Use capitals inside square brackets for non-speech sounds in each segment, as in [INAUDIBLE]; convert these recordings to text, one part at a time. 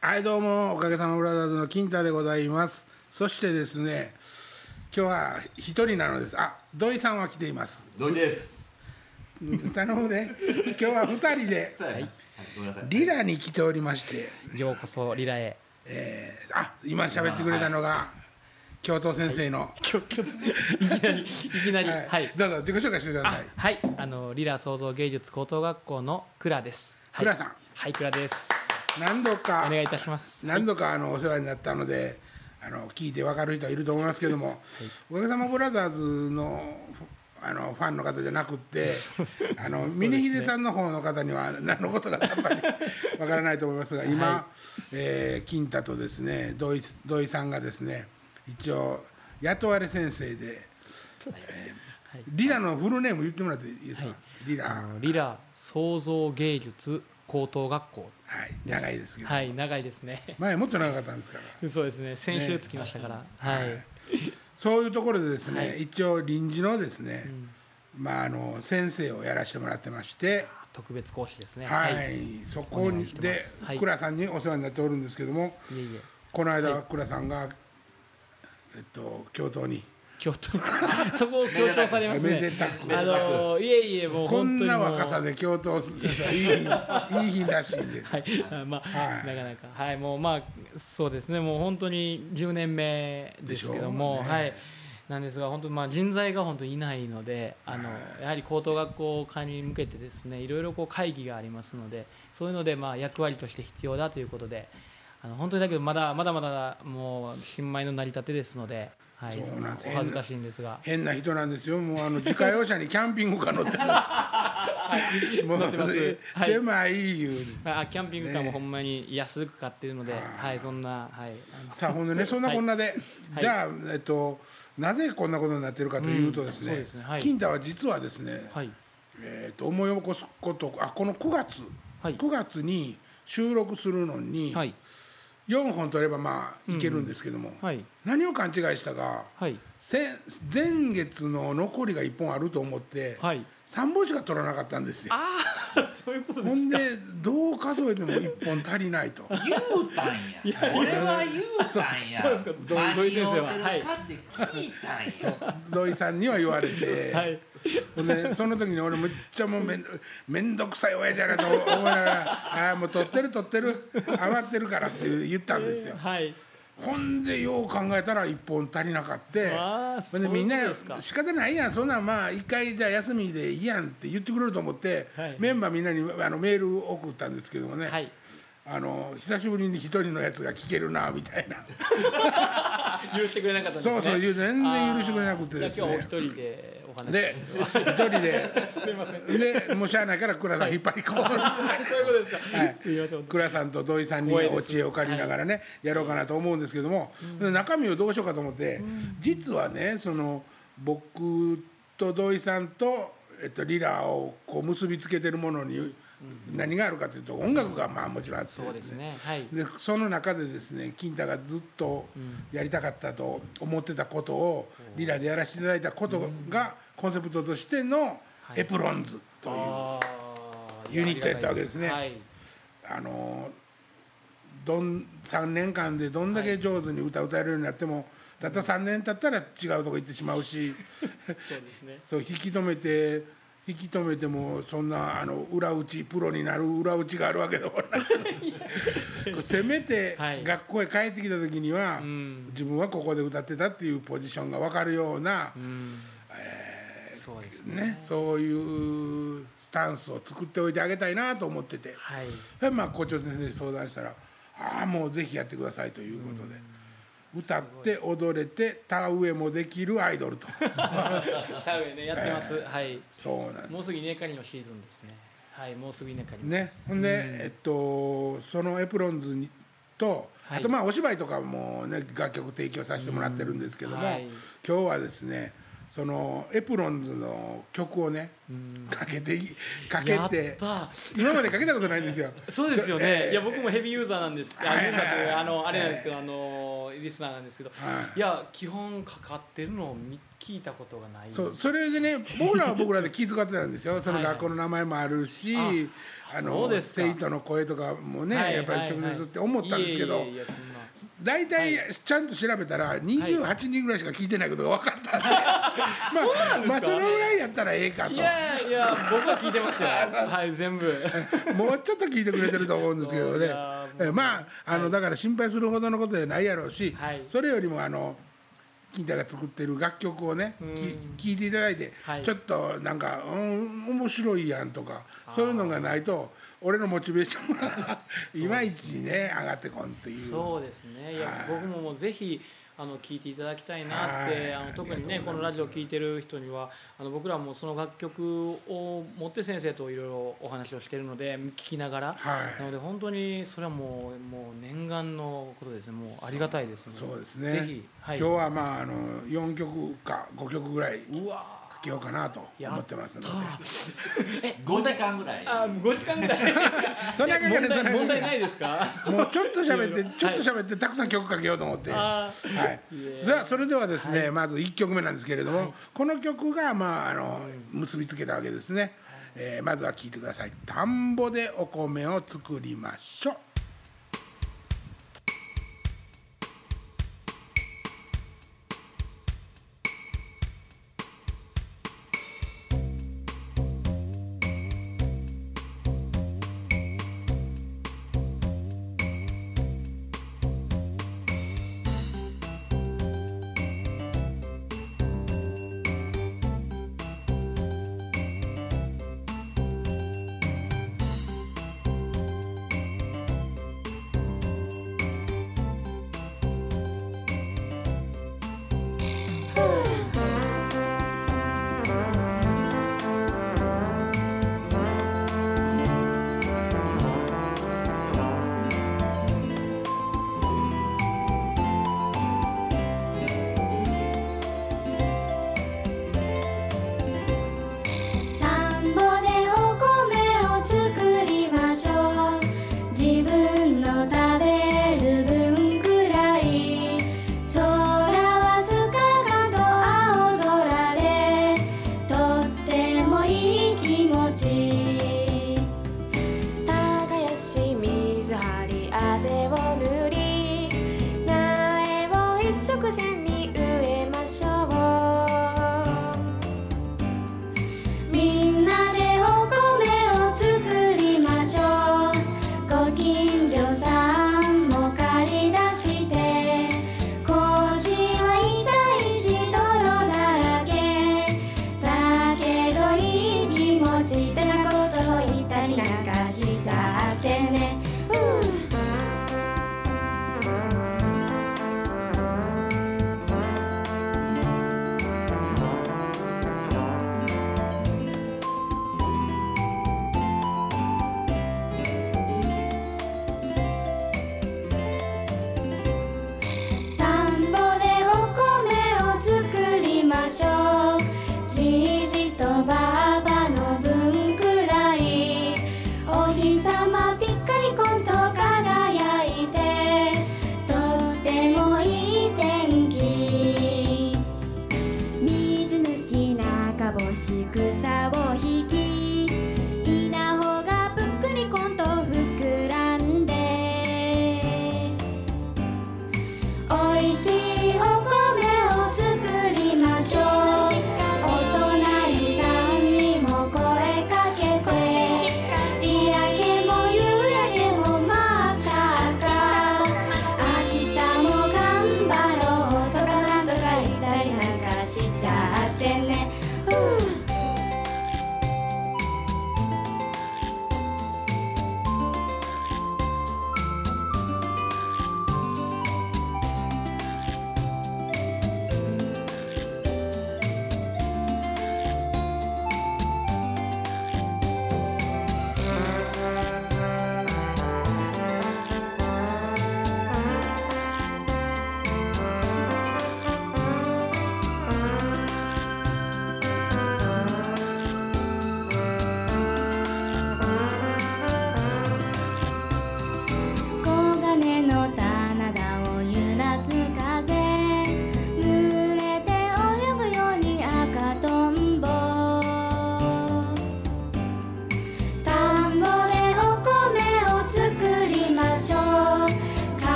はいどうもおかげさまブラザーズの金太でございますそしてですね今日は一人なのですあ土井さんは来ています土井です。頼むね今日は二人ではい。はい、ごめんなさい。リラに来ておりまして、ようこそリラへ。えーあ今喋ってくれたのが教頭先生の、今日今日いきなりいきなりはいはい。どうぞ自己紹介してくだあさいはいあのリラ創造芸術高等学校の倉です。はい倉さんはい倉です。何度かお願いいたします。何度かあのお世話になったのであの聞いて分かる人はいると思いますけども、おかげさまブラザーズのあのファンの方じゃなくって [LAUGHS] あの峰秀さんの方の方には何のことかやっぱり [LAUGHS] 分からないと思いますが今、えー金太とですね土井土井さんがですね一応雇われ先生で、えーリラのフルネーム言ってもらっていいですか、リラ。あのリラ創造芸術高等学校。はい長いですけど、はい長いですね。前もっと長かったんですから。そうですね。先週つきましたから。はい。そういうところでですね、一応臨時のですね、まああの先生をやらせてもらってまして、特別講師ですね。はい、そこお願いしてまにです。はい。倉さんにお世話になっておるんですけども、いえいえ。この間倉さんがえっと教頭に強調 [LAUGHS] そこを強調されますね。あのいえいえもうこんな若さで教頭先生はいいいい日らしいんです。はい、あまあ、はい。なかなか、はい、もう、まあ、そうですね、もう本当に10年目ですけども、ね。はい。なんですが、本当にまあ人材が本当にいないので、あのやはり高等学校化に向けてですね、いろいろこう会議がありますので、そういうのでまあ役割として必要だということで、あの本当にだけどまだまだまだもう新米の成り立てですので、はい、そうなんです。お恥ずかしいんですが、変な人なんですよ。もうあの自家用車にキャンピングカー乗ってる。も [LAUGHS] う乗ってます。はいでまあいい言う。に。あキャンピングカーね。もほんまに安く買ってるので、あー。はい、そんな、はい、さあほんでねそんなこんなで、はい。じゃあ、えっと、なぜこんなことになってるかというとですね,、うんそうですね。はい。金太は実はですね、はい、えっと思い起こすことあこの9月、はい。9月に収録するのにはい、4本取ればまあいけるんですけども、はい、何を勘違いしたかはい。せ前月の残りが1本あると思って、はい3本しか取らなかったんですよ。ああそういうことですかほんでどう数えても1本足りないと。言うたんや。俺は言うたんや。そうですかど土井先生は何を言うてるかって聞いたんや。土井さんには言われて、はいほんでその時に俺めっちゃもうめんめんどくさい親父やなと思いながら「ああもう取ってる取ってる余ってるから」って言ったんですよ。はいほんでよう考えたら1本足りなかってでみんな仕方ないやん。そんなんまあ一回じゃあ休みでいいやんって言ってくれると思って、はい。メンバーみんなにあのメール送ったんですけどもね、はい。あの久しぶりに一人のやつが聞けるなみたいな。[LAUGHS] 許してくれなかったんですね。そうそう全然許してくれなくてですね。今日お一人でお話で一人で。でもうしゃあないから倉さん引っ張り込んで、そういうことですか、はい。すいません。倉さんと土井さんにお知恵を借りながらね、やろうかなと思うんですけども、中身をどうしようかと思って、実はねその僕と土井さんと、えっと、リラをこう結びつけてるものに何があるかというと音楽がまあもちろんあってそうですね。はい。でその中でですね金太がずっとやりたかったと思ってたことをリラでやらせていただいたことがコンセプトとしてのエプロンズというユニットやったわけですね。はい。あのどん3年間でどんだけ上手に歌歌えるようになってもたった3年経ったら違うとこ行ってしまうし [LAUGHS] そうですね。そう引き止めて引き止めてもそんなあの裏打ちプロになる裏打ちがあるわけでもなくこう [LAUGHS] せめてはい。学校へ帰ってきた時には、ん。自分はここで歌ってたっていうポジションが分かるような、うん。そうですね。ね、そういうスタンスを作っておいてあげたいなと思ってて。はい。でまあ校長先生に相談したら「ああもうぜひやってください」ということで、歌って踊れて田植えもできるアイドルと。[LAUGHS] 田植えねやってます、はい。そうなんでもうすぐ稲刈りのシーズンですね。はいもうすぐ稲刈りす。ね。ほんで、えっとそのエプロンズにと、はい。あとまあお芝居とかもね楽曲提供させてもらってるんですけども、はい。今日はですねそのエプロンズの曲をねかけてかけやて今までかけたことないんですよ。そうですよね、ええ。いや僕もヘビーユーザーなんです。あはいユーザーとあのあれなんですけど、あのリスナーなんですけど、はい。い、や基本かかってるのを見聞いたことがない。そうそれでね僕らは僕らで気遣ってたんですよ。そのはいはい。学校の名前もあるし、ああの生徒の声とかもね、はいやっぱり直接って思ったんですけど、はいはいい大体ちゃんと調べたら28人ぐらいしか聞いてないことが分かったんで、[LAUGHS] まあまあそのぐらいやったらええかと。いやいや僕は聞いてますよ。[LAUGHS] はい全部。もうちょっと聞いてくれてると思うんですけどね。[LAUGHS] まああの、だから心配するほどのことじゃないやろうし、はい。それよりもあの金太が作ってる楽曲をね、き聞いていただいて、はい。ちょっとなんか、うん、面白いやんとかそういうのがないと俺のモチベーションが [LAUGHS] いまいちね上がってこんという。そうですね。いやはい。僕ももうぜひあの聞いていただきたいなって、はい。あの特にねこのラジオ聞いてる人にはあの僕らもその楽曲を持って先生といろいろお話をしてるので聞きながら、はい。なので本当にそれはもうもう念願のことですね。もうありがたいですね。そう。ですね。ぜひ、はい、今日はまああの4曲か5曲ぐらいうわかけようかなと思ってますので。[LAUGHS] 5時間ぐらい。あ5時間ぐらい。[LAUGHS] そんなかけ問題てそんなかけて問題ないですか？もうちょっと喋ってちょっと喋ってたくさん曲かけようと思って。はあい。いえ。さあそれではですね、まず1曲目なんですけれども、この曲がまああの結びつけたわけですね。えーまずは聴いてください。田んぼでお米を作りましょう。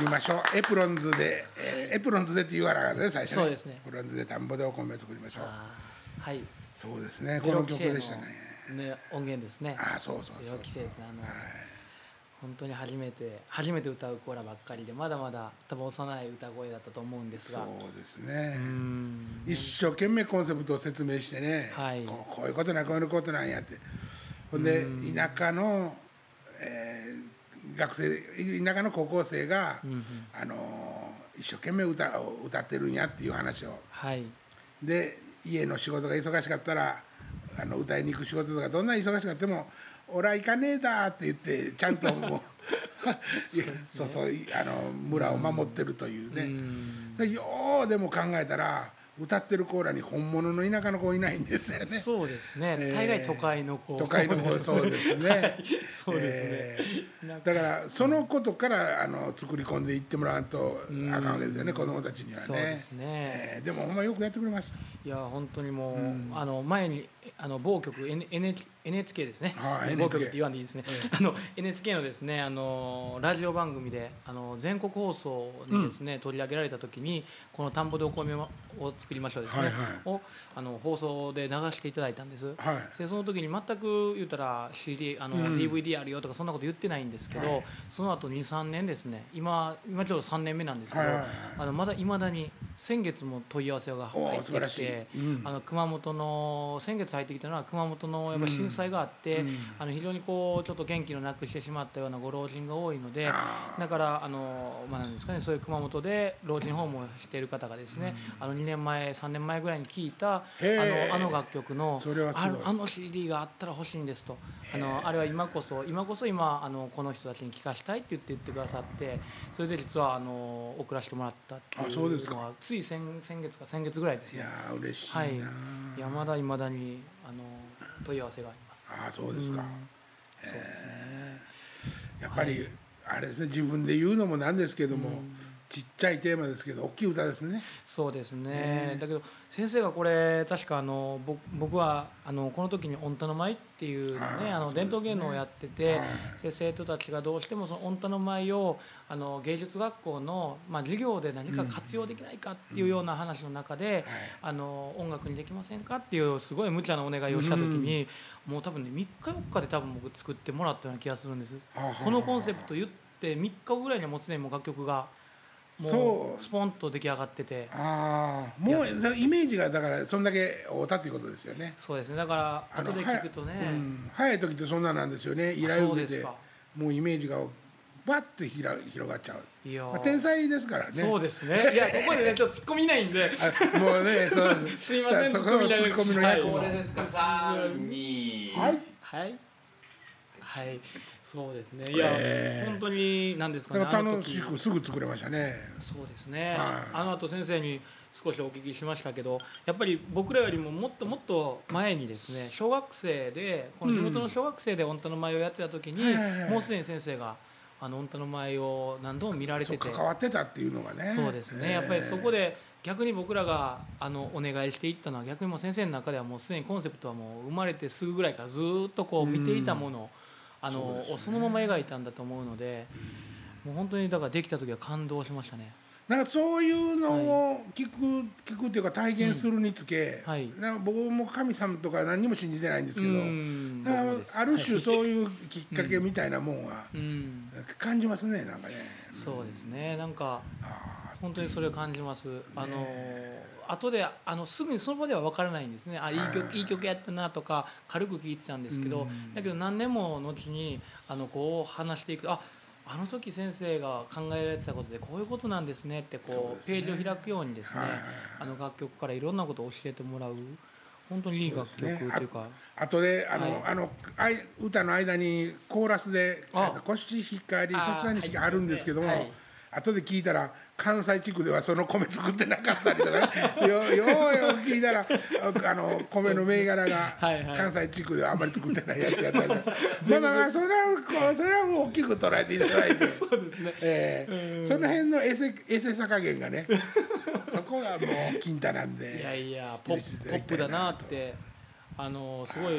りましょう。エプロンズで、えー、エプロンズでって言わなかったね最初そうですね。エプロンズで田んぼでお米を作りましょう。はい。そうですね。この曲でしたね。ね音源ですね。ああそうそうそうゼロ期生ですねあの、本当に初めて初めて歌う子らばっかりでまだまだ多分幼い歌声だったと思うんですが。そうですね。うん。一生懸命コンセプトを説明してね、はい。こうこういうことなんこういうことなんやって。ほんで田舎の、えー学生田舎の高校生が、あのー一生懸命歌を歌ってるんやっていう話を。はい。で家の仕事が忙しかったらあの歌いに行く仕事とかどんなに忙しかっても「俺は行かねえだ」って言ってちゃんともう [LAUGHS] そうそうあの村を守ってるというね。それようでも考えたら歌ってる子らに本物の田舎の子いないんですよね。そうですね、えー大概都会の子都会の子そうですね。そうですねえーだからそのことからあの作り込んでいってもらわんとあかんわけですよね子供たちにはね。そうですねえーでもほんまよくやってくれました。いや本当にもう、あの前にあの某局 N N NHK ですね、はい某局って言わんでいいですね、あの NHK のですねあのラジオ番組であの全国放送にですね、取り上げられた時にこの田んぼでお米を作りましょうですね、はいはい。をあの放送で流していただいたんです。はい。でその時に全く言ったら CD あの、DVD あるよとかそんなこと言ってないんですけど、その後23年ですね今今ちょうど3年目なんですけど、はいはい。はいあのまだいまだに先月も問い合わせが入ってきて、うん。あの熊本の先月入ってきたのは熊本のやっぱ震災があって、あの非常にこうちょっと元気のなくしてしまったようなご老人が多いのであだからあの、まあ、なんですかねそういう熊本で老人ホームをしている方がですね、あの2年前3年前ぐらいに聞いたあのあの楽曲のあのあの CD があったら欲しいんですと。あのあれは今こそ今こそ今あのこの人たちに聞かしたいって言って言ってくださってそれで実はあの送らせてもらったってあそうですか。いうのはつい先先月か先月ぐらいですね。いやー嬉しいな、はい。いやまだいまだにあの問い合わせがあります。ああそうですか、そうですね。やっぱり、あれですね自分で言うのもなんですけども、ちっちゃいテーマですけど大きい歌ですね。そうですね、だけど先生がこれ確かあの僕僕はあのこの時に「御田の舞」っていうのねあの伝統芸能をやってて、はい。で生徒たちがどうしてもその御田の舞をあの芸術学校の、まあ、授業で何か活用できないかっていうような話の中で、あの音楽にできませんかっていうすごい無茶なお願いをした時に、もう多分ね3日4日で多分僕作ってもらったような気がするんです。このコンセプト言って3日後ぐらいにはもうすでにもう楽曲がもそう。うスポンと出来上がってて。ああもうそイメージがだからそんだけ合うたっていうことですよね。そうですね。だから後で聞くとね、うん、早い時ってそんななんですよね。依頼を受けてもうイメージがバッとひら広がっちゃう、いやー。まあ、天才ですからね。そうですね。いやここでねちょっと突っ込みないんで。[LAUGHS] あもうねそうす。いませんそこのツッコミの役も、はい。これですか？三二はい。はい。はいそうですね。いや、えー本当に何ですかね楽しくすぐ作れましたね。そうですね、はい。あの後先生に少しお聞きしましたけどやっぱり僕らよりももっともっと前にですね小学生でこの地元の小学生で御田の舞をやってた時に、もうすでに先生があの御田の舞を何度も見られてて。関わってたっていうのがね。そうですね、やっぱりそこで逆に僕らがあのお願いしていったのは逆にもう先生の中ではもうすでにコンセプトはもう生まれてすぐぐらいからずーっとこう見ていたもの。をあのそ,、ね。のまま描いたんだと思うので、もう本当にだからできた時は感動しましたね。なんかそういうのを聞く、聞くっていうか体験するにつけ、はい。なんか僕も神様とか何にも信じてないんですけど、ある種そういうきっかけみたいなもんはうん、感じますねなんかね。そうですね。なんかあ本当にそれを感じます。あの後であのすぐにその場では分からないんですね。あいい曲いい曲やったなとか軽く聴いてたんですけど、だけど何年も後にあのこう話していくとああの時先生が考えられてたことでこういうことなんですねってこうページを開くようにですね、あの楽曲からいろんなことを教えてもらう。本当にいい楽曲というか。あとであの、はい。あのあい歌の間にコーラスであ「コシヒカリあさすがにしかあるんですけども、はい。後で聞いたら関西地区ではその米作ってなかったりとかね。[LAUGHS] よよう聞いたらああの米の銘柄が関西地区ではあんまり作ってないやつやったり [LAUGHS] まあまあまあそれはそれはもう大きく捉えていただいて。そ [LAUGHS] うですね、えーその辺のエセエセさ加減がね。そこがもう金太なんで。いやいやポップだなってあのすごい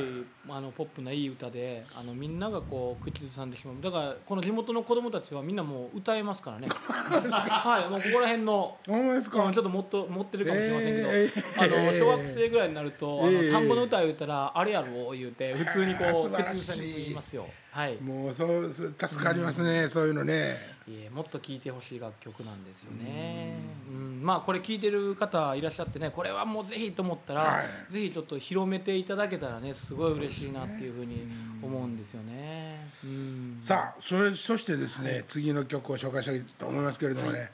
あのポップないい歌であのみんながこう口ずさんでしまう。だからこの地元の子供たちはみんなもう歌えますからね。[LAUGHS] はいもうここら辺のちょっともっと持ってるかもしれませんけど、えーあの小学生ぐらいになると、えーあの田んぼの歌を言ったらあれやろ言うて普通にこう [LAUGHS] 口ずさんに言いますよはい。もうそうす助かりますね、そういうのね。いえもっと聴いてほしい楽曲なんですよね。うん。まあこれ聴いてる方いらっしゃってねこれはもうぜひと思ったら、はい。ぜひちょっと広めていただけたらねすごい嬉しいなっていうふうに思うんですよね。うん。さあそれそしてですね、次の曲を紹介したいと思いますけれどもね、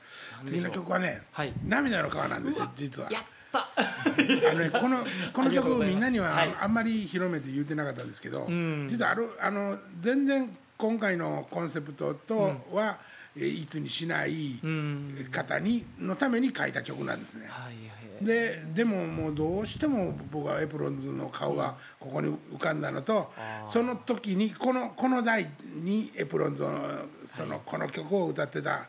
次の曲はね「はい。涙の川」なんですよ実は。あのね、[LAUGHS] このこの曲みんなにははい。あんまり広めて言うてなかったんですけど、ん。実はあるあの全然今回のコンセプトとは、えいつにしないうん。方にのために書いた曲なんですね。はいはい。ででももうどうしても僕はエプロンズの顔がここに浮かんだのとその時にこのこの代にエプロンズのそのこの曲を歌ってた、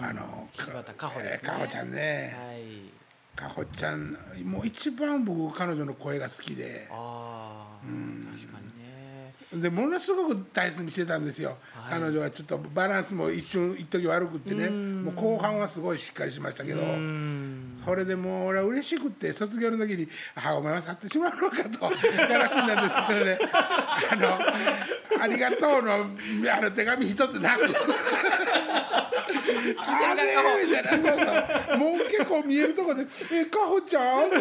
あの柴田佳穂ね。ちゃんね。はい佳穂ちゃんもう一番僕彼女の声が好きで。ああ確かにね。でものすごく大切にしてたんですよ、はい。彼女はちょっとバランスも一瞬一時悪くってね。もう後半はすごいしっかりしましたけど。うん。それでもう俺は嬉しくって卒業の時に「あお前は去ってしまうのか」と悲しんだんですけどね「あのありがとうの」あの手紙一つなくあれもう結構見えるとこで「えか。ほちゃん?」って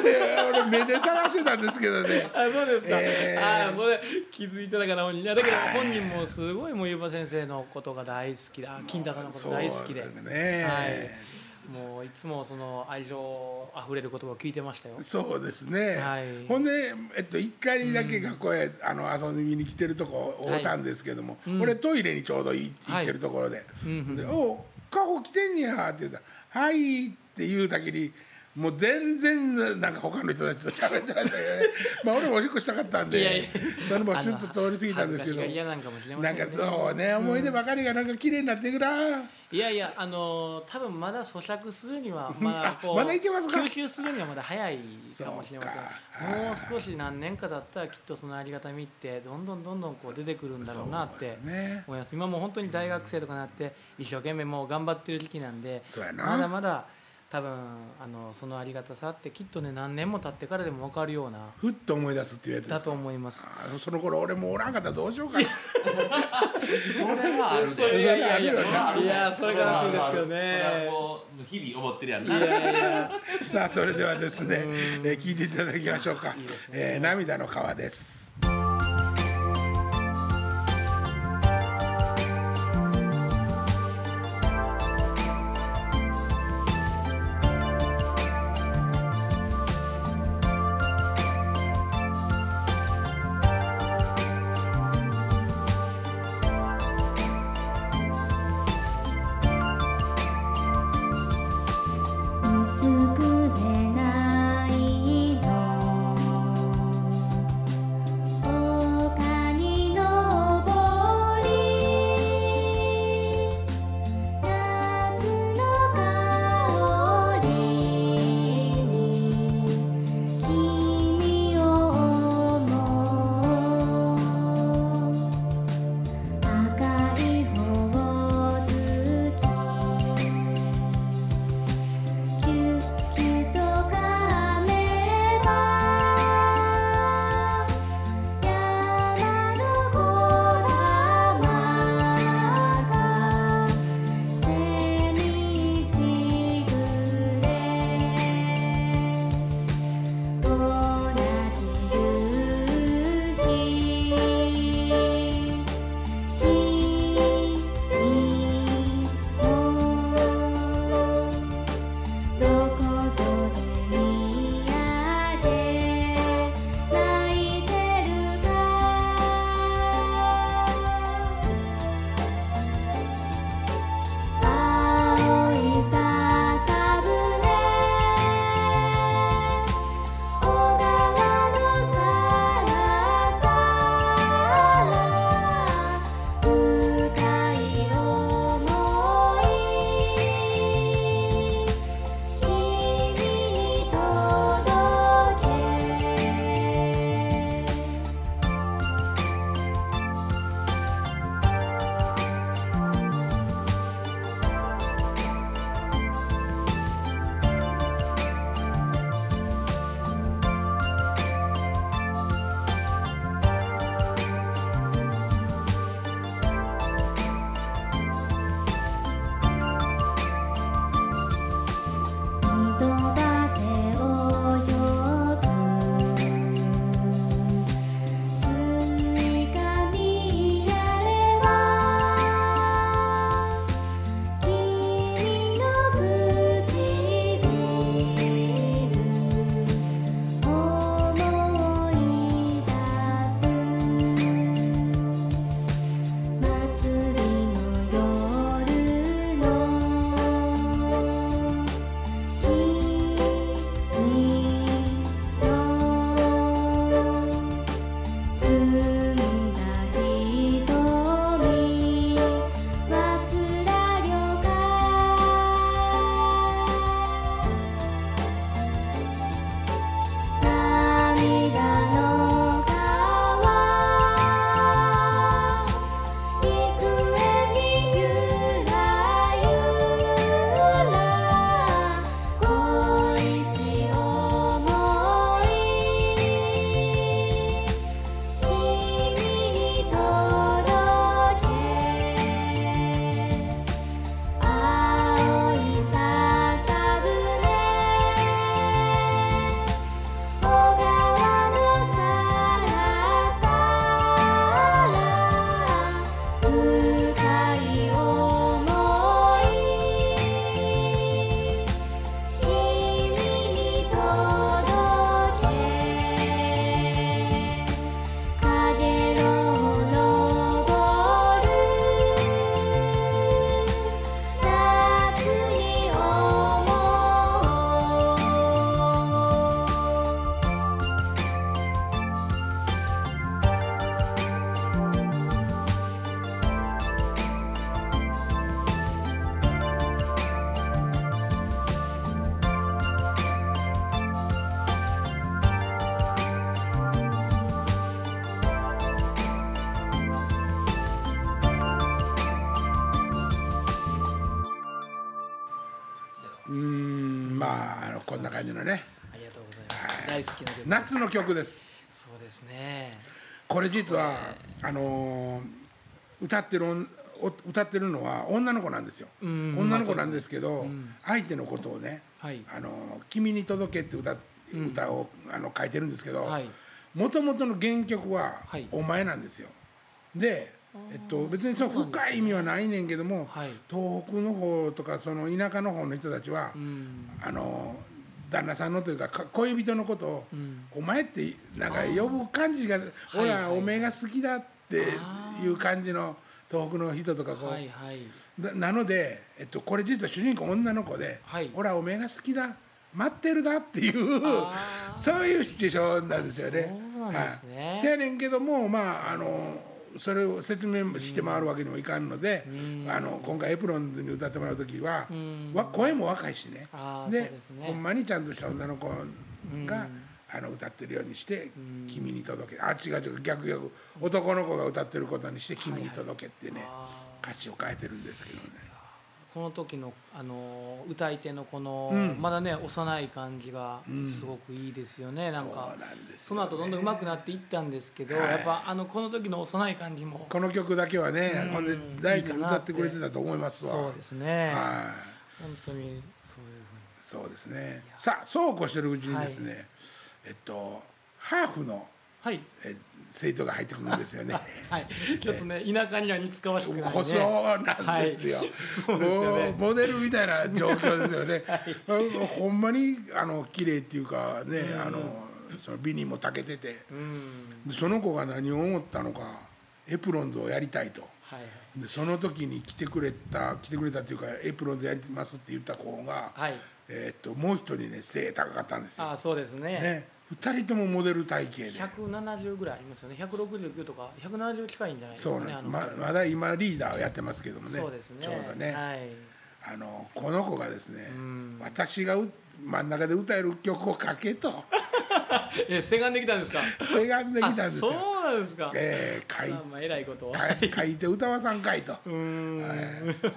俺目で探してたんですけどねあそうですか、えー。あそれ気づいてたかな本人いやだけど本人もすごいもうゆうば先生のことが大好きだ。金高のこと大好きで、そうだね。はい。もういつもその愛情あふれる言葉を聞いてましたよ。そうですね、はい。ほんで、えっと、1回だけ学校へ、あの遊びに来てるとこを会ったんですけども、俺トイレにちょうどい行ってるところで「でおうカホ来てんねや」って言うたら「はい」って言うだけにもう全然なんか他の人たちと喋ってましたけどね。[LAUGHS] まあ俺もおしっこしたかったんでいやいや。それもシュッと通り過ぎたんですけど。恥ずかしがり屋なんかもしれませんねなん。かそうね思い出ばかりがなんか綺麗になっていくな。いやいやあの多分まだ咀嚼するには [LAUGHS] まだこうまだいけますか？吸収するにはまだ早いかもしれません。もう少し何年かだったらきっとそのありがたみってどんどんどんどんこう出てくるんだろうなって思います。今もう本当に大学生とかなって一生懸命もう頑張ってる時期なんでまだまだ多分あのそのありがたさってきっとね何年も経ってからでも分かるようなふっと思い出すっていうやつですか？だと思います。あその頃俺もうおらんかった。らどうしようかな。それはあるでいやいやいやそれはあるよいやそれがらしいですけどそれはね。もう日々思ってるやん。いなやいや。さあそれではですね、えー聞いていただきましょうか「えー涙の川」です。夏の曲です。そうですね。これ実はあのー歌ってる歌ってるのは女の子なんですよ、うん女の子なんですけど、相手のことをねはい「あの君に届け」って歌歌をあの書いてるんですけどはい。もともとの原曲ははい「お前」なんですよ。で、えっと、別にその深い意味はないねんけども、はい。東北の方とかその田舎の方の人たちは、うん。あの旦那さんのというかか恋人のことをん「お前」ってなんか呼ぶ感じが「ほら、はい。おめえが好きだ」っていう感じの東北の人とかこう、はいはい。ななので、えっと、これ実は主人公女の子ではい「ほらおめえが好きだ待ってるだ」っていうそういうシチュエーションなんですよね。そうなんですね。はい。せやねんけどもまああのそれを説明して回るわけにもいかんので、あの今回エプロンズに歌ってもらう時は、わ声も若いしね。でね。ほんまにちゃんとした女の子が、あの歌ってるようにして「君に届け」あ違う違う逆逆男の子が歌ってることにして「君に届け」ってね、歌詞を変えてるんですけどね。この時のあの歌い手のこの、うん。まだね幼い感じがすごくいいですよね、なんかそうなんですその後どんどん上手くなっていったんですけど、はい。やっぱあのこの時の幼い感じもこの曲だけはね、ほんでうん大事に歌ってくれてたと思いますわ。そうですね。はい。本当にそういうそうですね。さあ、そうこうしてるうちにですね、えっとハーフのふうにえ生徒が入ってくるんですよね。[LAUGHS] はい。はいちょっとね田舎には似つかわしくないね。こそなんですよ。はい。そうですよね。モデルみたいな状況ですよね。[LAUGHS] ほんまにあの綺麗っていうかね、あのその美にも長けてて、うん。でその子が何を思ったのか、エプロンズをやりたいと。はいでその時に来てくれた来てくれたっていうかエプロンでやりますって言った子が、はい。えーっともう一人ね背高かったんですよ。あそうですね。ね、二人ともモデル体型で。170ぐらいありますよね169とか170近いんじゃないですかねそうなんです。ままだ今リーダーをやってますけどもね。そうですねちょうどね。はいあのこの子がですね、ん私がう真ん中で歌える曲を書けと。[LAUGHS] えせがんできたんですか？せがんできたんですそうなんですか。えー、書いまあまあ偉いこと書いて歌わさんかいと。[LAUGHS] うーん。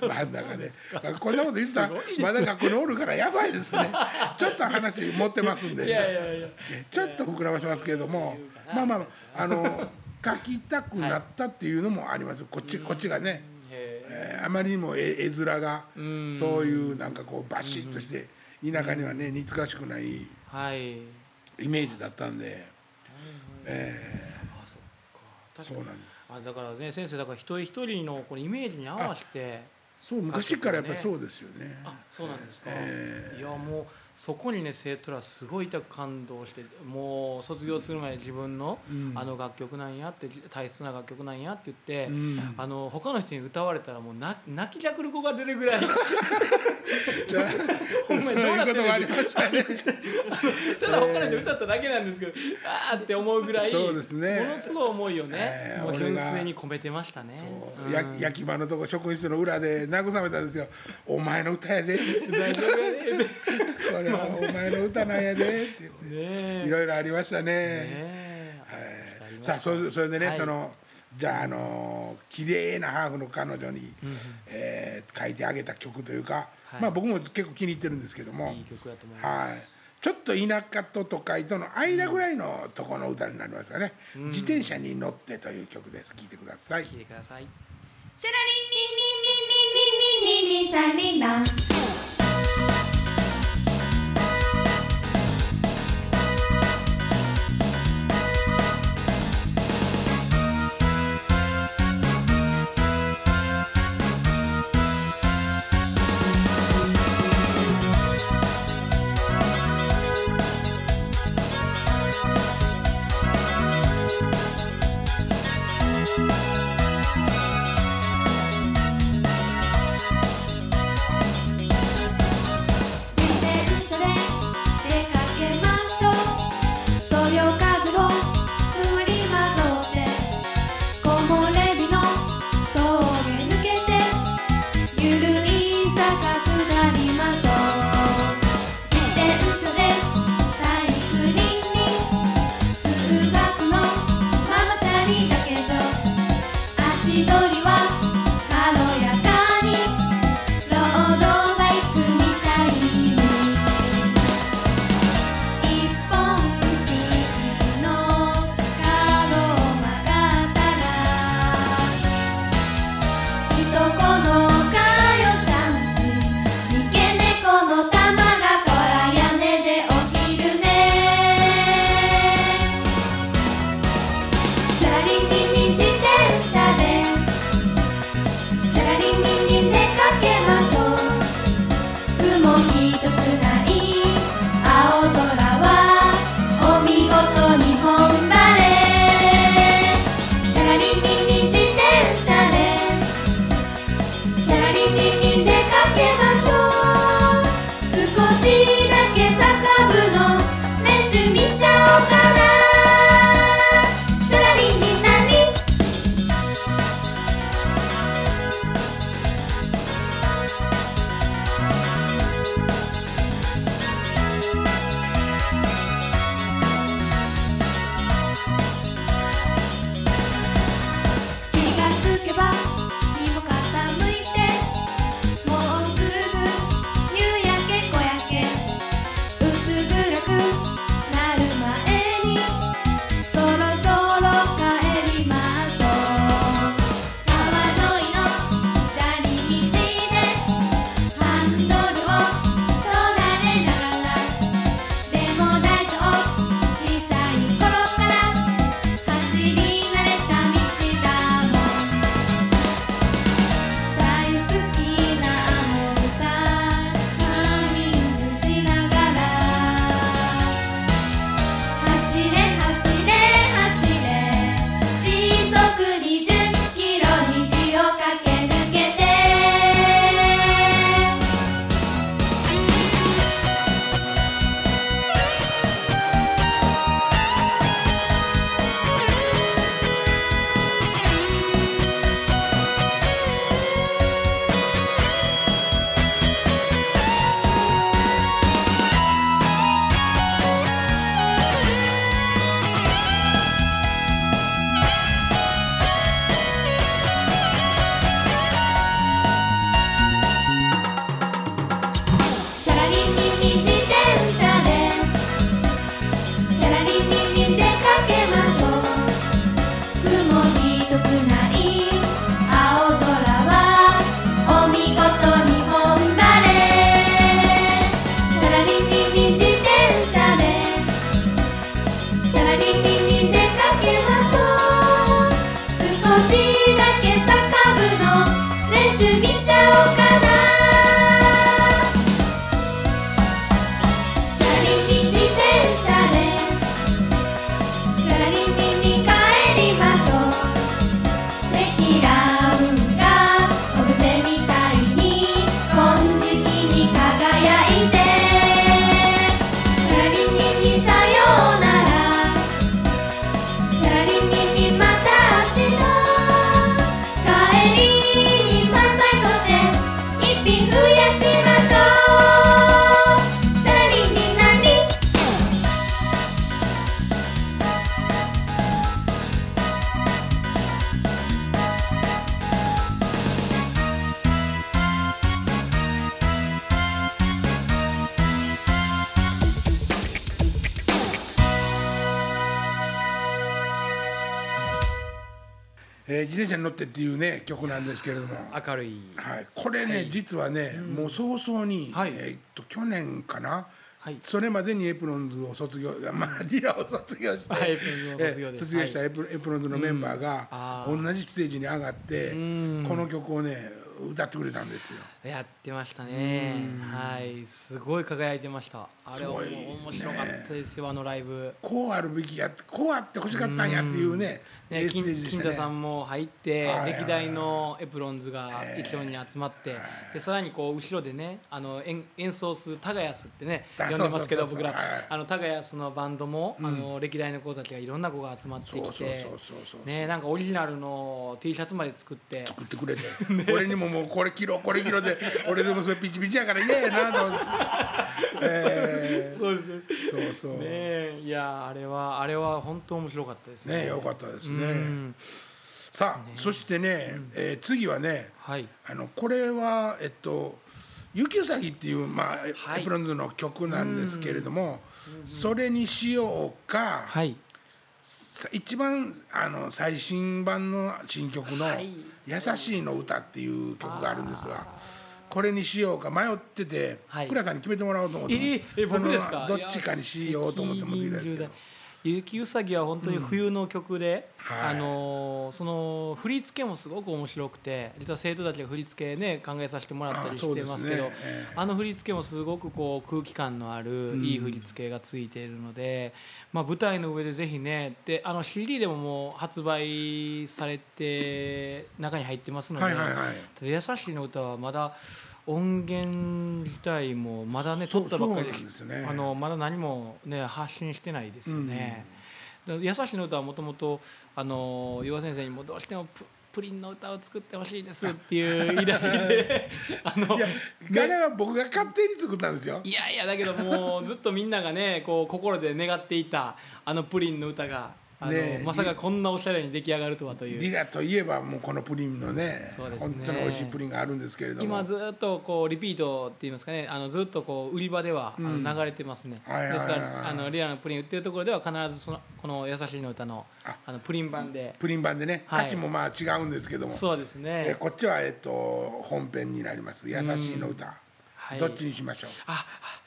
真ん中で。[LAUGHS] こんなこと言ったらまだ学校におるからやばいですね。ちょっと話持ってますんで、いやいやいや。ちょっと膨らましますけれどもまあまああの書きたくなったっていうのもあります。こっちこっちがね、へえ。ーあまりにも絵絵面がん。そういうなんかこうバシッとして田舎にはね似つかしくないーはい。イメージだったんで、えあそっか。ーそうなんです。あだからね先生だから一人一人のこのイメージに合わせてそう昔からやっぱりそうですよね。あそうなんですか、え。いやもうそこにね生徒らすごい痛く感動してもう卒業するまで自分の,、あの楽曲なんやって大切な楽曲なんやって言って、ん。あの他の人に歌われたらもう泣泣きじゃくる子が出るぐらい。[LAUGHS] ほんまにどうなってるそういうこともありましたね。ただ他の人歌っただけなんですけど、あーって思うぐらいそうですね。ものすごい思いをね、えーもう純粋に込めてましたね。焼き場のとこ職員室の裏で慰めたんですよ「お前の歌やで」[LAUGHS] 大丈夫やでこれはお前の歌なんやで」って言って。いろいろありましたね。はい、さあそれそれでね、そのじゃああの綺麗なハーフの彼女に、ええ書いてあげた曲というか、まあ僕も結構気に入ってるんですけども。はい。ちょっと田舎と都会との間ぐらいのとこの歌になりますよね、自転車に乗ってという曲です。聞いてください。聞いてください。シャラリンミンミンミンミンミンミンミンンンン。えー自転車に乗ってっていうね曲なんですけれども、明るい。はい、これね、実はね、もう早々に、はい。えーっと去年かな、はい。それまでにエプロンズを卒業、まあ、リラを卒業して、はい卒業卒業したエプ,、ロンズのメンバーが、あ同じステージに上がって、この曲をね歌ってくれたんですよ。やってましたね。はい。すごい輝いてましたあれは面白かったですよあのライブ。こうあるべきやこうあってほしかったんやっていうね、えね、ーステ金。金田さんも入ってはいはい。歴代のエプロンズが一緒に集まってでさらにこう後ろでねあの演演奏するタガヤスってねあ呼んでますけど僕ら。はい。あのタガヤスのバンドも、あの歴代の子たちがいろんな子が集まってきてそうそうそうそうそうねなんかオリジナルの T シャツまで作って。作ってくれて、[LAUGHS] 俺にももうこれ着ろこれ着ろで俺でもそれピチピチやから嫌やなと思って、え [LAUGHS] そうですー、そうそう。ねいやあれはあれは本当面白かったですね。よかったですうねん。さあ、そしてね、えー次はねはい。あのこれはえっと「雪うさぎ」っていう、まあエはい。エプロンズの曲なんですけれども、それにしようか、はい。さ一番あの最新版の新曲のはい「優しいの歌」っていう曲があるんですがこれにしようか迷ってて、はい。倉さんに決めてもらおうと思って、えー僕ですか？どっちかにしようと思って持ってきたんですけど。雪うさぎは本当に冬の曲で、はい。あのーその振り付けもすごく面白くて実は生徒たちが振り付けね考えさせてもらったりしてますけどあね。えの振り付けもすごくこう空気感のあるいい振り付けがついているので、まあ、舞台の上でぜひねであの CD でももう発売されて中に入ってますので、はいはいはい。優しいの歌はまだ音源自体もまだね撮ったばっかりですよねあのまだ何もね発信してないですよね。で優しいの歌はもともとあの岩先生にもどうしてもププリンの歌を作ってほしいですっていう依頼で [LAUGHS] あのいやねあれは僕が勝手に作ったんですよ。いやいやだけどもうずっとみんながねこう心で願っていたあのプリンの歌があの、ねえまさかこんなおしゃれに出来上がるとはという。リラといえばもうこのプリンのねそうですね。本当に美味しいプリンがあるんですけれども。今ずっとこうリピートって言いますかねあのずっとこう売り場ではあの流れてますね、はいはいはいですからあのリラのプリン売ってるところでは必ずそのこの「優しいの歌の」ああのプリン版で。プリン版でねはい。歌詞もまあ違うんですけども、そうですえねこっちはえっと本編になります「優しいの歌」はい。どっちにしましょう？ああう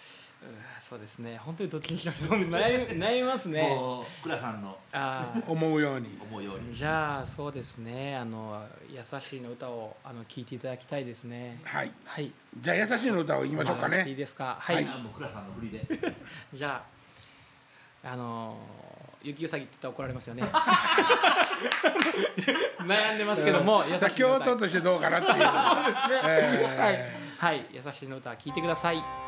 そうですね。本当にどっちにしましょう悩み悩みますね。もう倉さんのあー。思うように。思うように。じゃあそうですね。あの優しいの歌をあの聞いていただきたいですね。はい。はい。じゃあ「優しいの歌」を言いましょうかいいねですか？はい、はい。あもう倉さんの振りで。[LAUGHS] じゃああの雪うさぎって言ったら怒られますよね。[LAUGHS] 悩んでますけども、優しいさあの歌京都としてどうかなっていう。[LAUGHS] えー。はい、優しいの歌聞いてください「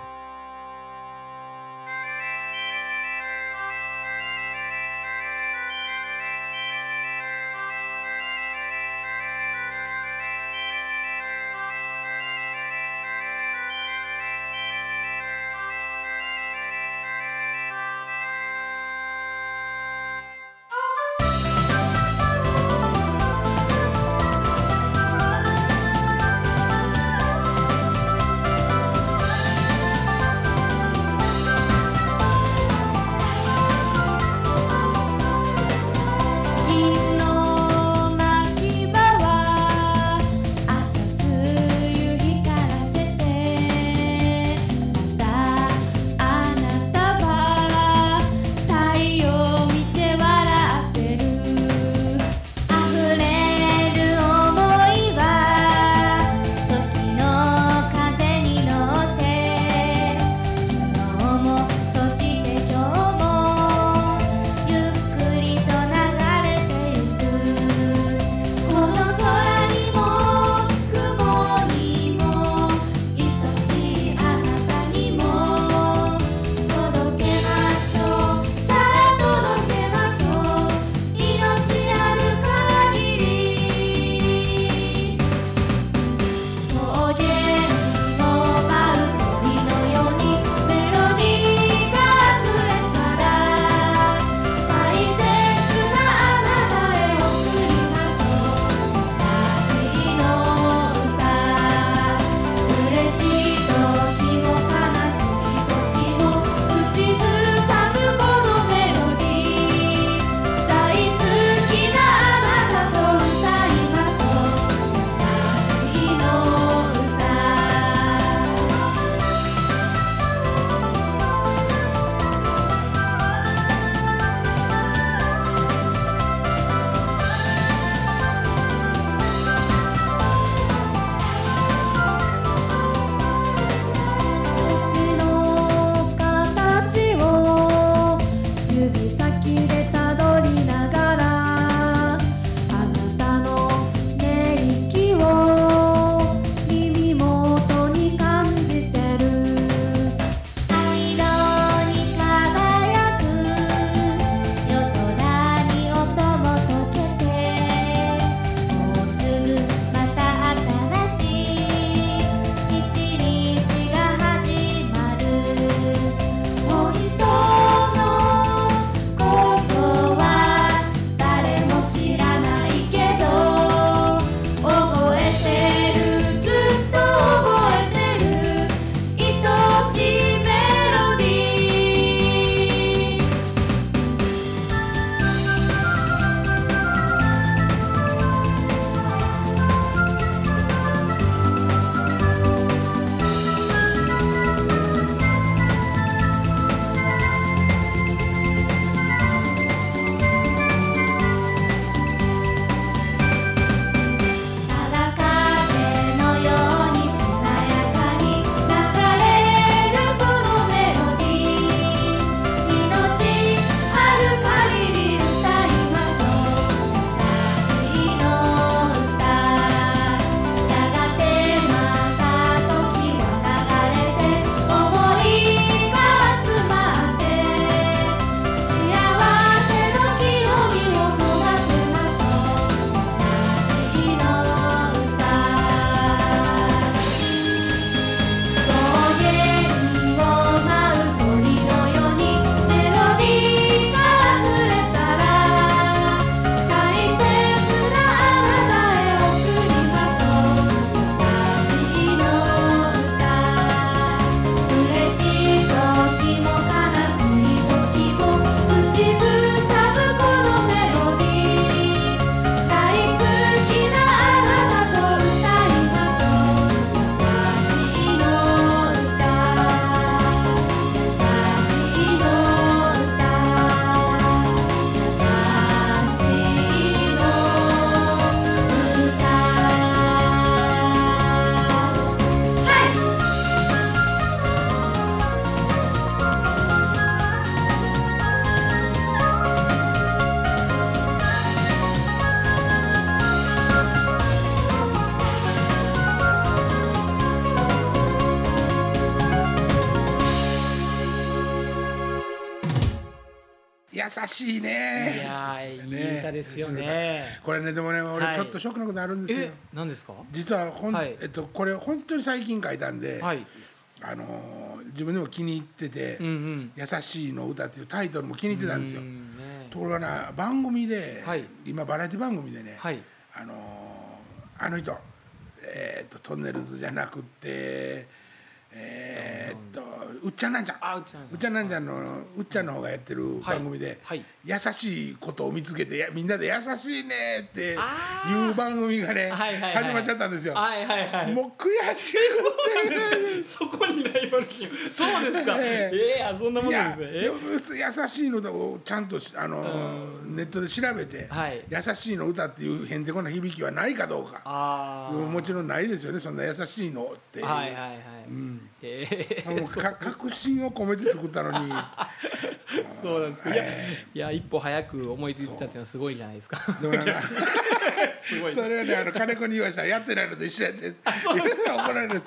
れね。でもね俺はい。ちょっとショックなことあるんですよ、え何ですか？実はほん、はい。えっと、これ本当に最近書いたんで、はい。あのー自分でも気に入っててうんうん「優しいの歌」っていうタイトルも気に入ってたんですよ。ところがな番組で、はい。今バラエティ番組でね、はい。あのーあの人、えー、とトンネルズじゃなくてえー、っとうっちゃんなんちゃん。あうっちゃんなんちゃん。のうっちゃんの方がやってる番組で、はい優しいことを見つけてやみんなで優しいねってあいう番組がね、はいはいはい。始まっちゃったんですよ。はいはいはい。もう悔しいそこにライバル心そうですか。[LAUGHS] ええ。えあそんなもいんなんですね。えやでも優しいのをちゃんとしあのネットで調べて、はい。優しいの歌っていうへんてこな響きはないかどうか。ああもちろんないですよねそんな優しいのって。はいはいはい、ええ。もうか確信を込めて作ったのに。[LAUGHS] そうなんですか。いやいや一歩早く思いついてたっていうのはすごいじゃないですか。そ [LAUGHS] れはねあの金子に言わしたらやってないのと一緒やって。怒られる。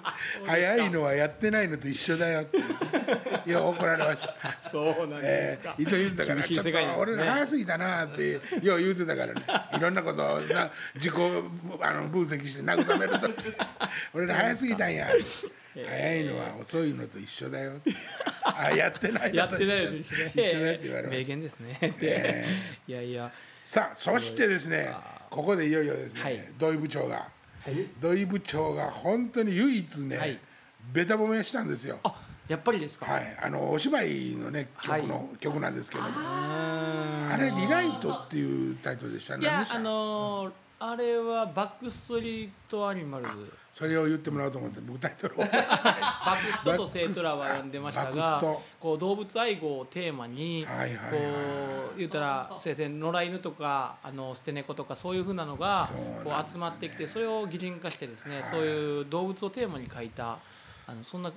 早いのはやってないのと一緒だよっていや怒られました。そうなんでえすか、ー、伊藤言ってたから厳しいちょっと俺ら早すぎたなってよう言うてたからね。いろんなことをな自己あの分析して慰めると。[LAUGHS] 俺ら早すぎたんや早いのは遅いのと一緒だよ。あやってないやってのと一緒ないですね。一緒だよって言われま名す言ですね、え [LAUGHS] いやいや。さあそしてですねここでいよいよですね、はい。土井部長が。土井部長が本当に唯一ね、はい。べた褒めしたんですよ。あやっぱりですか、はい。あのお芝居のね曲の、は曲なんですけども。ああれ「リライト」っていうタイトルでした。い何でした？やあのーあれはバックストリートアニマル。ズそれを言ってもらおうと思って僕タイトルを。[LAUGHS] バックストと生徒らは呼んでましたがこう動物愛護をテーマにこう言ったら先生野良犬とかあの捨て猫とかそういうふうなのがこう集まってきてそれを擬人化してですねそういう動物をテーマに書いたあのそんな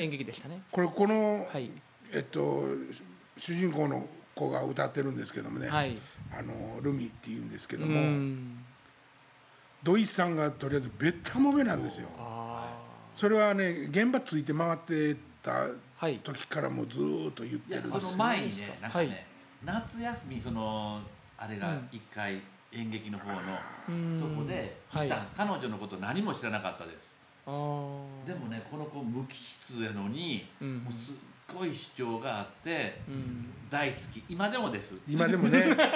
演劇でしたね。これこの、はい。えっと主人公の子が歌ってるんですけどもね、はい。あのルミっていうんですけうども、ん土井さんがとりあえずべったもめなんですよ。あそれはね現場ついて回ってた時からもうずーっと言ってる。いやその前にねなんかね、はい。夏休みそのあれがうん。一回演劇の方のうん。とこではい。彼女のこと何も知らなかったです。でもねこの子無機質やのに、うん。もうすっごい主張があってうん。大好き。今でもです。今でもね。今は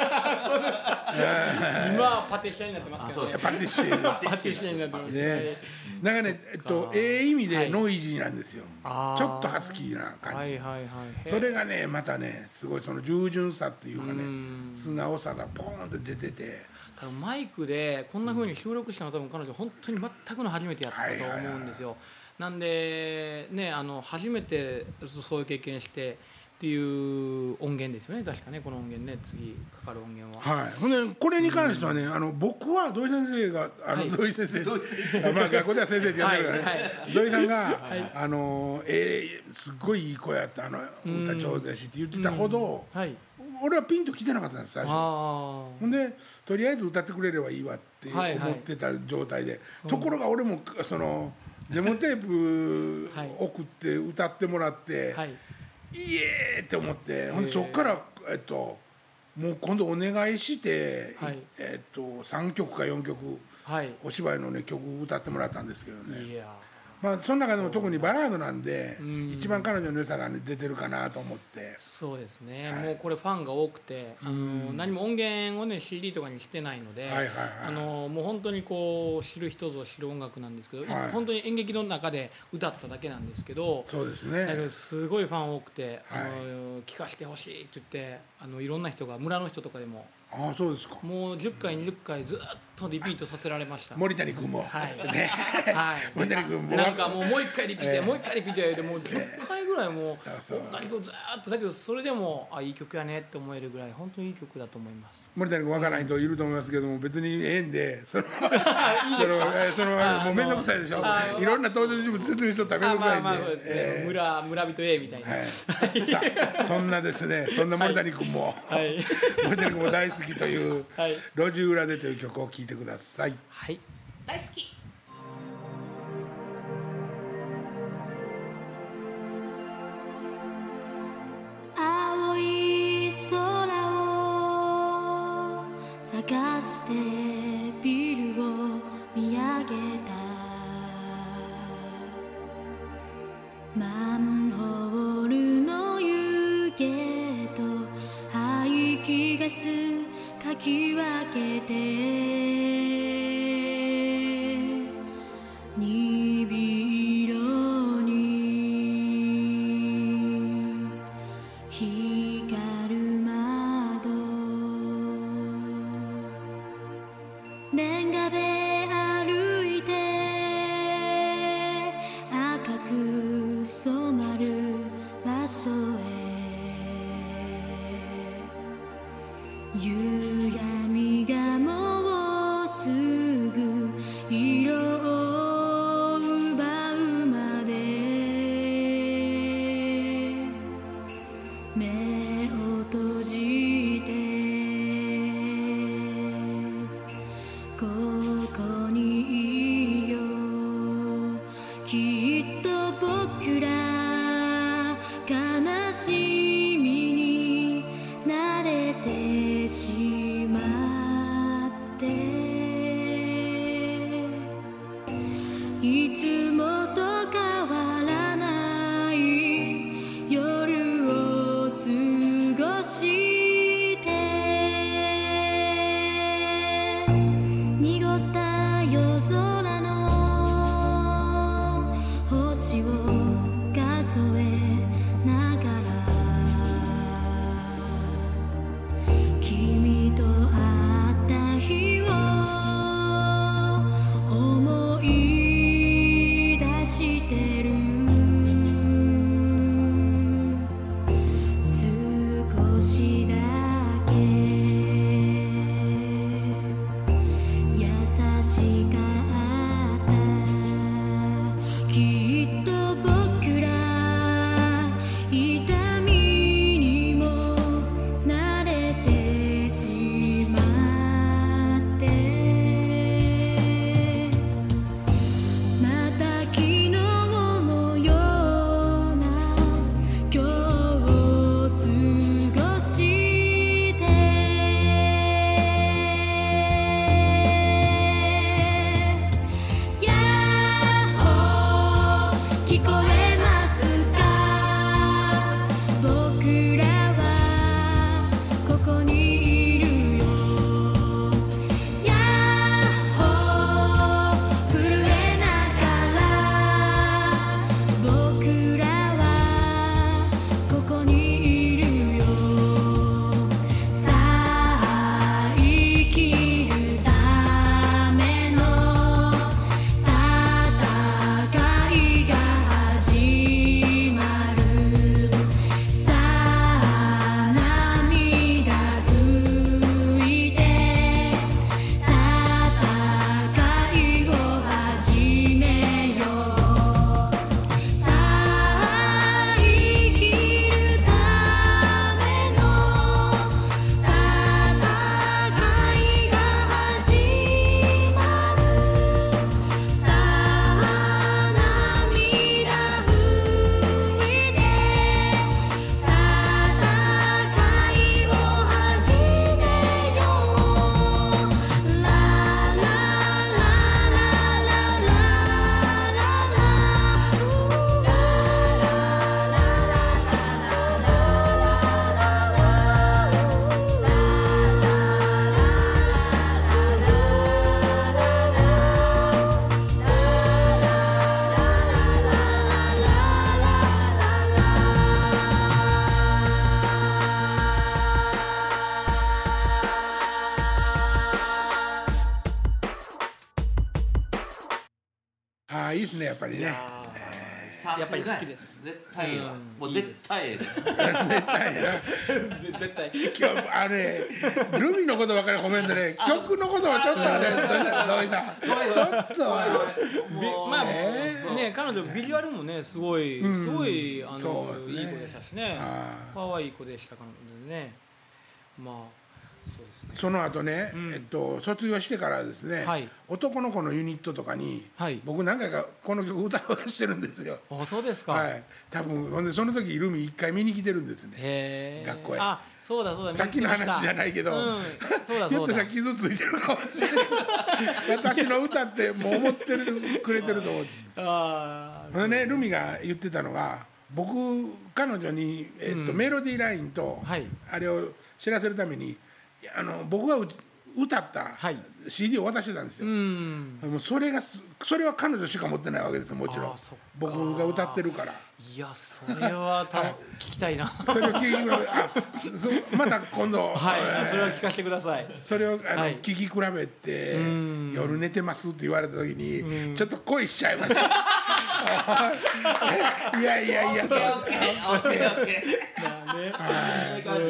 パティシエになってますけどね。あパティシエねパティシエになってますね。なんかねえっとええ意味でノイジーなんですよ、あー。ちょっとハスキーな感じ、はいはいはい。それがねまたねすごいその従順さっていうかねうん。素直さがポーンって出てて。多分マイクでこんな風に収録したのは多分彼女本当に全くの初めてやったと思うんですよ。なんでねあの初めてそそういう経験してっていう音源ですよね。確かねこの音源ね。次かかる音源は。はい。ほんでこれに関してはね、あの僕は土井先生があの、はい。土井先生。あまあ学校では先生って呼んでるからね、はいは土井さんが、あのえーすっごいいい子やったあの歌上手やしって言ってたほど、はい。俺はピンと来てなかったんです最初。あほんでとりあえず歌ってくれればいいわってはいはい。思ってた状態で、ところが俺もそのデモテープはい。送って歌ってもらって、あはい。イエーって思ってほんでそっから、えっと、もう今度お願いして、はい。えっと、3曲か4曲はい。お芝居の、ね、曲歌ってもらったんですけどね、いやまあ、その中でも特にバラードなんで、ん。一番彼女の良さが、ね、出てるかなと思って。そうですね、はい。もうこれファンが多くてあの何も音源をね CD とかにしてないので、はいはいはいあのもう本当にこう知る人ぞ知る音楽なんですけど、はい。本当に演劇の中で歌っただけなんですけどそうですね。すごいファン多くて、はい。あの聞かせてほしいって言ってあのいろんな人が村の人とかでもああそうですか。もう10回20回ずっとリピートさせられました。森谷君も、はい。[LAUGHS] ね。はい、森谷君も。なんかもうもう一回リピート、ええ。もう一回リピートやでもう10回ぐらいもうそうそう。同じことずーっとだけどそれでもあいい曲やねって思えるぐらい本当にいい曲だと思います。森谷君分からない人いると思いますけども別にええんで。その [LAUGHS] いいですか？そのもう面倒くさいでしょ。あい。ろんな登場人物説明しとったら面あ倒くさいんで。まあまあそうですね、ええ。村村人 A みたいな。はい、さあそんなですね。そんな森谷君も、はい。森谷君も大好きというはい「路地裏で」という曲を聴いていてください。はい。大好き。青い空を探してビルを見上げたっぱりね。やっぱり好きです。絶対は、もう絶対や絶対や。絶対。今日あれルミのことばかり褒めんでね。曲のことはちょっとあれどうしたちょっと。まあね彼女ビジュアルもねすごいすごいあのいい子でしたしね可愛い子でしたからねまあその後ね、えっと卒業してからですね、はい。男の子のユニットとかに、はい。僕何回かこの曲歌わしてるんですよ。あそうですか、はい、多分ほんでその時イルミ一回見に来てるんですね。学校へ。あそうだそうだ。さっきの話じゃないけど、うん、そうだそうだ。っとしたら傷ついてるかもしれない。[LAUGHS] 私の歌ってもう思ってるくれてると思う [LAUGHS] あほんでねルミが言ってたのが僕彼女に、えっとメロディーラインと、はい。あれを知らせるためにあの僕がう歌ったはい。CD を渡してたんですよ、ーうん。もうそれがすそれは彼女しか持ってないわけですよもちろん。僕が歌ってるから。いやそれはた [LAUGHS] 聞きたいな。それを聞き比べあ [LAUGHS] そまた今度、はいえーそれは聞かせてください。それをあの、はい。聞き比べてん「夜寝てます」って言われた時にちょっと恋しちゃいました [LAUGHS] いやいやいやとオッケーオッケーオッケまあねうん本当に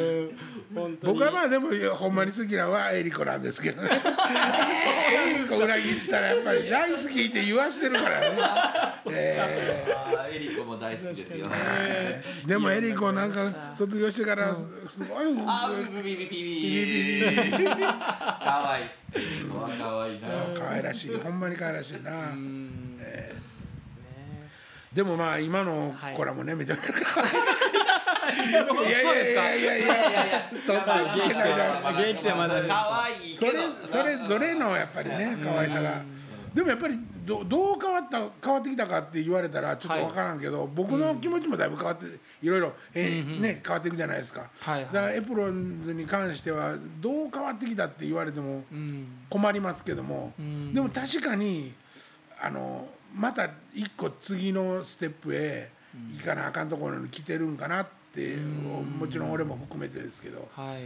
僕はまあでもいやほんまに好きなのはエリコなんですけどね。エリコ裏切ったらやっぱり大好きって言わしてるからね、えー。エリコも大好きですよーでもエリコなんか卒業してからすごいあービビビビビビかわいいエリコはかわいいな可愛らしいほんまに可愛らしいなうんでもまあ今の子らもねめちゃめちゃ可愛いいやいそうですかやいやいや。いやいやと現役生現役生まだ。かわいいそれそれぞれのやっぱりね可愛さが。でもやっぱりどどう変わった変わってきたかって言われたらちょっと分からんけど、僕の気持ちもだいぶ変わっていろいろ、えね、変わっていくじゃないですか、だからエプロンズに関してはどう変わってきたって言われてもうん。困りますけども、ん。でも確かにあのまた一個次のステップへ行かなあかんところに来てるんかなって、もちろん俺も含めてですけど。はい。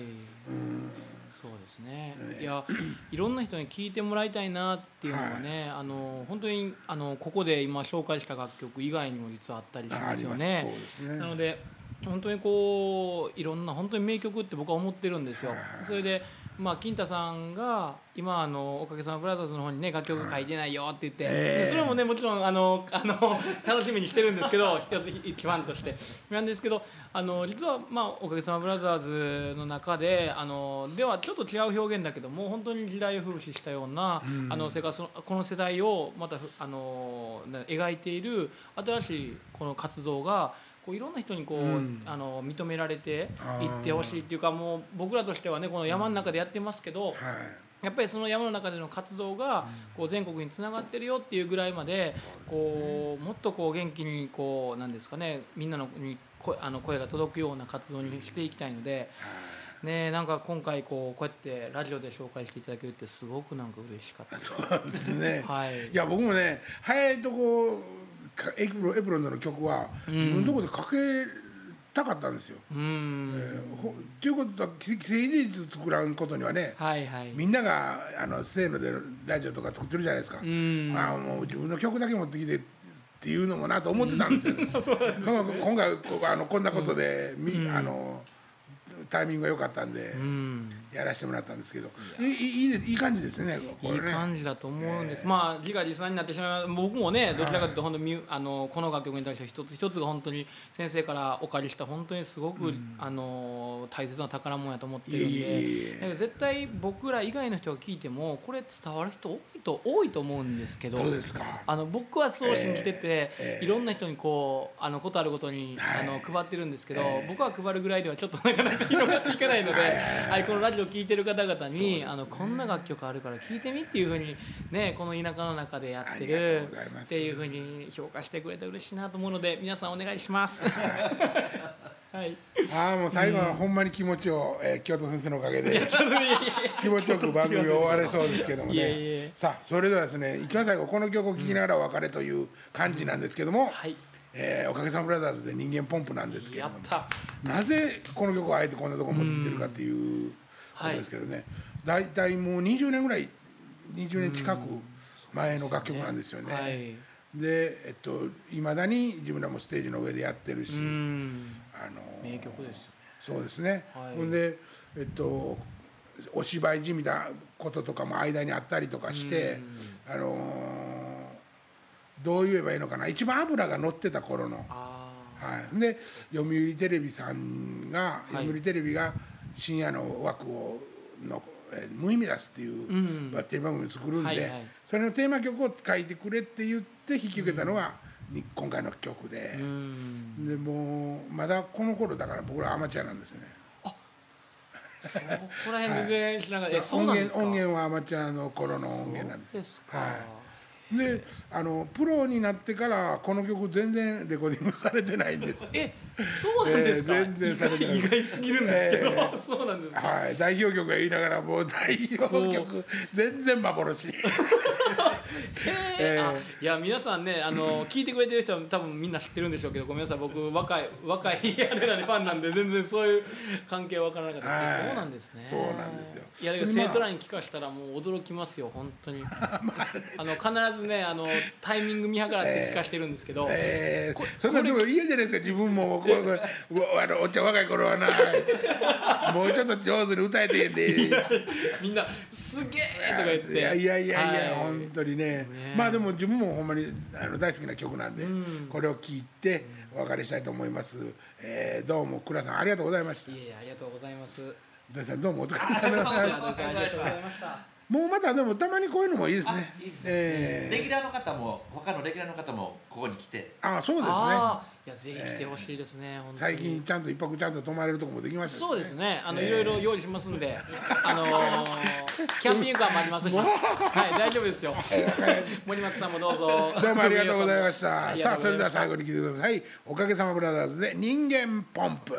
うん。そうですね、いや [CLEARS THROAT] いろんな人に聴いてもらいたいなっていうのがね、あの本当にあのここで今紹介した楽曲以外にも実はあったりしますよあねります。そうですね。なので本当にこういろんな本当に名曲って僕は思ってるんですよ。はいはいはい。それでまあ金太さんが今あのおかげさまブラザーズの方にね楽曲書いてないよって言って、ええでそれもねもちろんあのあの [LAUGHS] 楽しみにしてるんですけど一つ一ファンとして。なんですけどあの実はまあおかげさまブラザーズの中であのではちょっと違う表現だけども本当に時代を風刺したような、あのそれからそのこの世代をまたふあのな描いている新しいこの活動がこういろんな人にこう、うん。あの認められていってほしいっていうかもう僕らとしてはねこの山の中でやってますけど、はい。やっぱりその山の中での活動がこう全国につながってるよっていうぐらいまでこうもっとこう元気にこうなんですかねみんなのに声あの声が届くような活動にしていきたいので、ね、なんか今回こうこうやってラジオで紹介していただけるってすごくなんか嬉しかったです。そうですね。はい。いや僕もね早いとこかエプロンエプロンズの曲はん自分のとこでかけたかったんですよ。うん、えーほっていうことは既成事実作らんことにはね、はいはい。みんながあのせーのでラジオとか作ってるじゃないですか。んああもう自分の曲だけ持ってきてっていうのもなと思ってたんですよ、[LAUGHS] ね。今回こうあのこんなことで、みあのタイミングが良かったんで。うん。やらせてもらったんですけど、いいいいいい感じですね。こいいれね。感じだと思うんです、まあ自画自賛になってしまう僕もねどちらかというと本当にみあのこの楽曲に対しては一つ一つが本当に先生からお借りした本当にすごく、あの大切な宝物やと思ってるんで絶対僕ら以外の人が聞いてもこれ伝わる人多いと多いと思うんですけどそうですか。あの僕はそう信じてて、ええいろんな人にこうあのことあるごとに、はい。あの配ってるんですけど、ええ。僕は配るぐらいではちょっとなかなか広がっていかないので、はいこのラジオ聴いてる方々に、ね。あのこんな楽曲あるから聴いてみっていうふうにねこの田舎の中でやってるっていうふうに評価してくれて嬉しいなと思うので皆さんお願いします。[LAUGHS] はい、ああもう最後はほんまに気持ちを、えー京都先生のおかげで気持ちよく番組終われそうですけどもね。えさあそれではですね一番最後この曲を聴きながらお別れという感じなんですけども、はい、えーおかげさまブラザーズで人間ポンプなんですけれども。なぜこの曲をあえてこんなとこ持ってきてるかっていうことですけどね、大体もう20年ぐらい20年近く前の楽曲なんですよね。はい。でえっといまだに自分らもステージの上でやってるし、うん。あの名曲ですよね。そうですね、はい。ほんでえっとお芝居じみたこととかも間にあったりとかして、あのーどう言えばいいのかな。一番脂が乗ってた頃の、あはい、で読売テレビさんが、はい。読売テレビが深夜の枠をの「えー無意味です」っていううん。バッテリー番組を作るんで、はいはい。それのテーマ曲を書いてくれって言って引き受けたのが、に今回の曲で。う、ん。でもうまだこの頃だから僕らアマチュアなんですよね。そこら辺全然知らなかった、えそう音なんですか？源音源はアマチュアの頃の音源なんですですか、はい、であのプロになってからこの曲全然レコーディングされてないんです。えそうなんですか、えー全然されてない。意外すぎるんですけど、えそうなんですか、はい。代表曲が言いながらもう代表曲全然幻。へいや皆さんねあの聞いてくれてる人は多分みんな知ってるんでしょうけどごめんなさい僕若い若いあれなんでファンなんで全然そういう関係わからなかったですけど、はい。そうなんですね。そうなんですよ。いやだけどまあ生徒らに聞かしたらもう驚きますよ本当に。[LAUGHS] あの必ずねあのタイミング見計らって聞かしてるんですけど、えー、そんなでも嫌じゃないですか自分も。[LAUGHS] これこれうわあのおっちゃん若い頃はな。[LAUGHS] もうちょっと上手に歌えてんで。みんな「すげえ!」とか言って。いやいやいやいや、はい。本当にねね。まあでも自分もほんまにあの大好きな曲なんで、うん。これを聴いてお別れしたいと思います、えーどうも倉さんありがとうございました。いえいえありがとうございます。土井さんどうもお疲れ様でございましたもうまたでもたまにこういうのもいいですあねいいですね。えーレギュラーの方も他のレギュラーの方もここに来て。あそうですね。いやぜひ来てほしいですね、本当に。最近ちゃんと一泊ちゃんと泊まれるとこもできましたしそうですね。あの、ええ。いろいろ用意しますんで、あのーキャンピングカーもありますし、[LAUGHS] はい、大丈夫ですよ。森松さんもどうぞ。どうもありがとうございました。さあそれでは最後に聞いてください。おかげさまブラザーズで人間ポンプ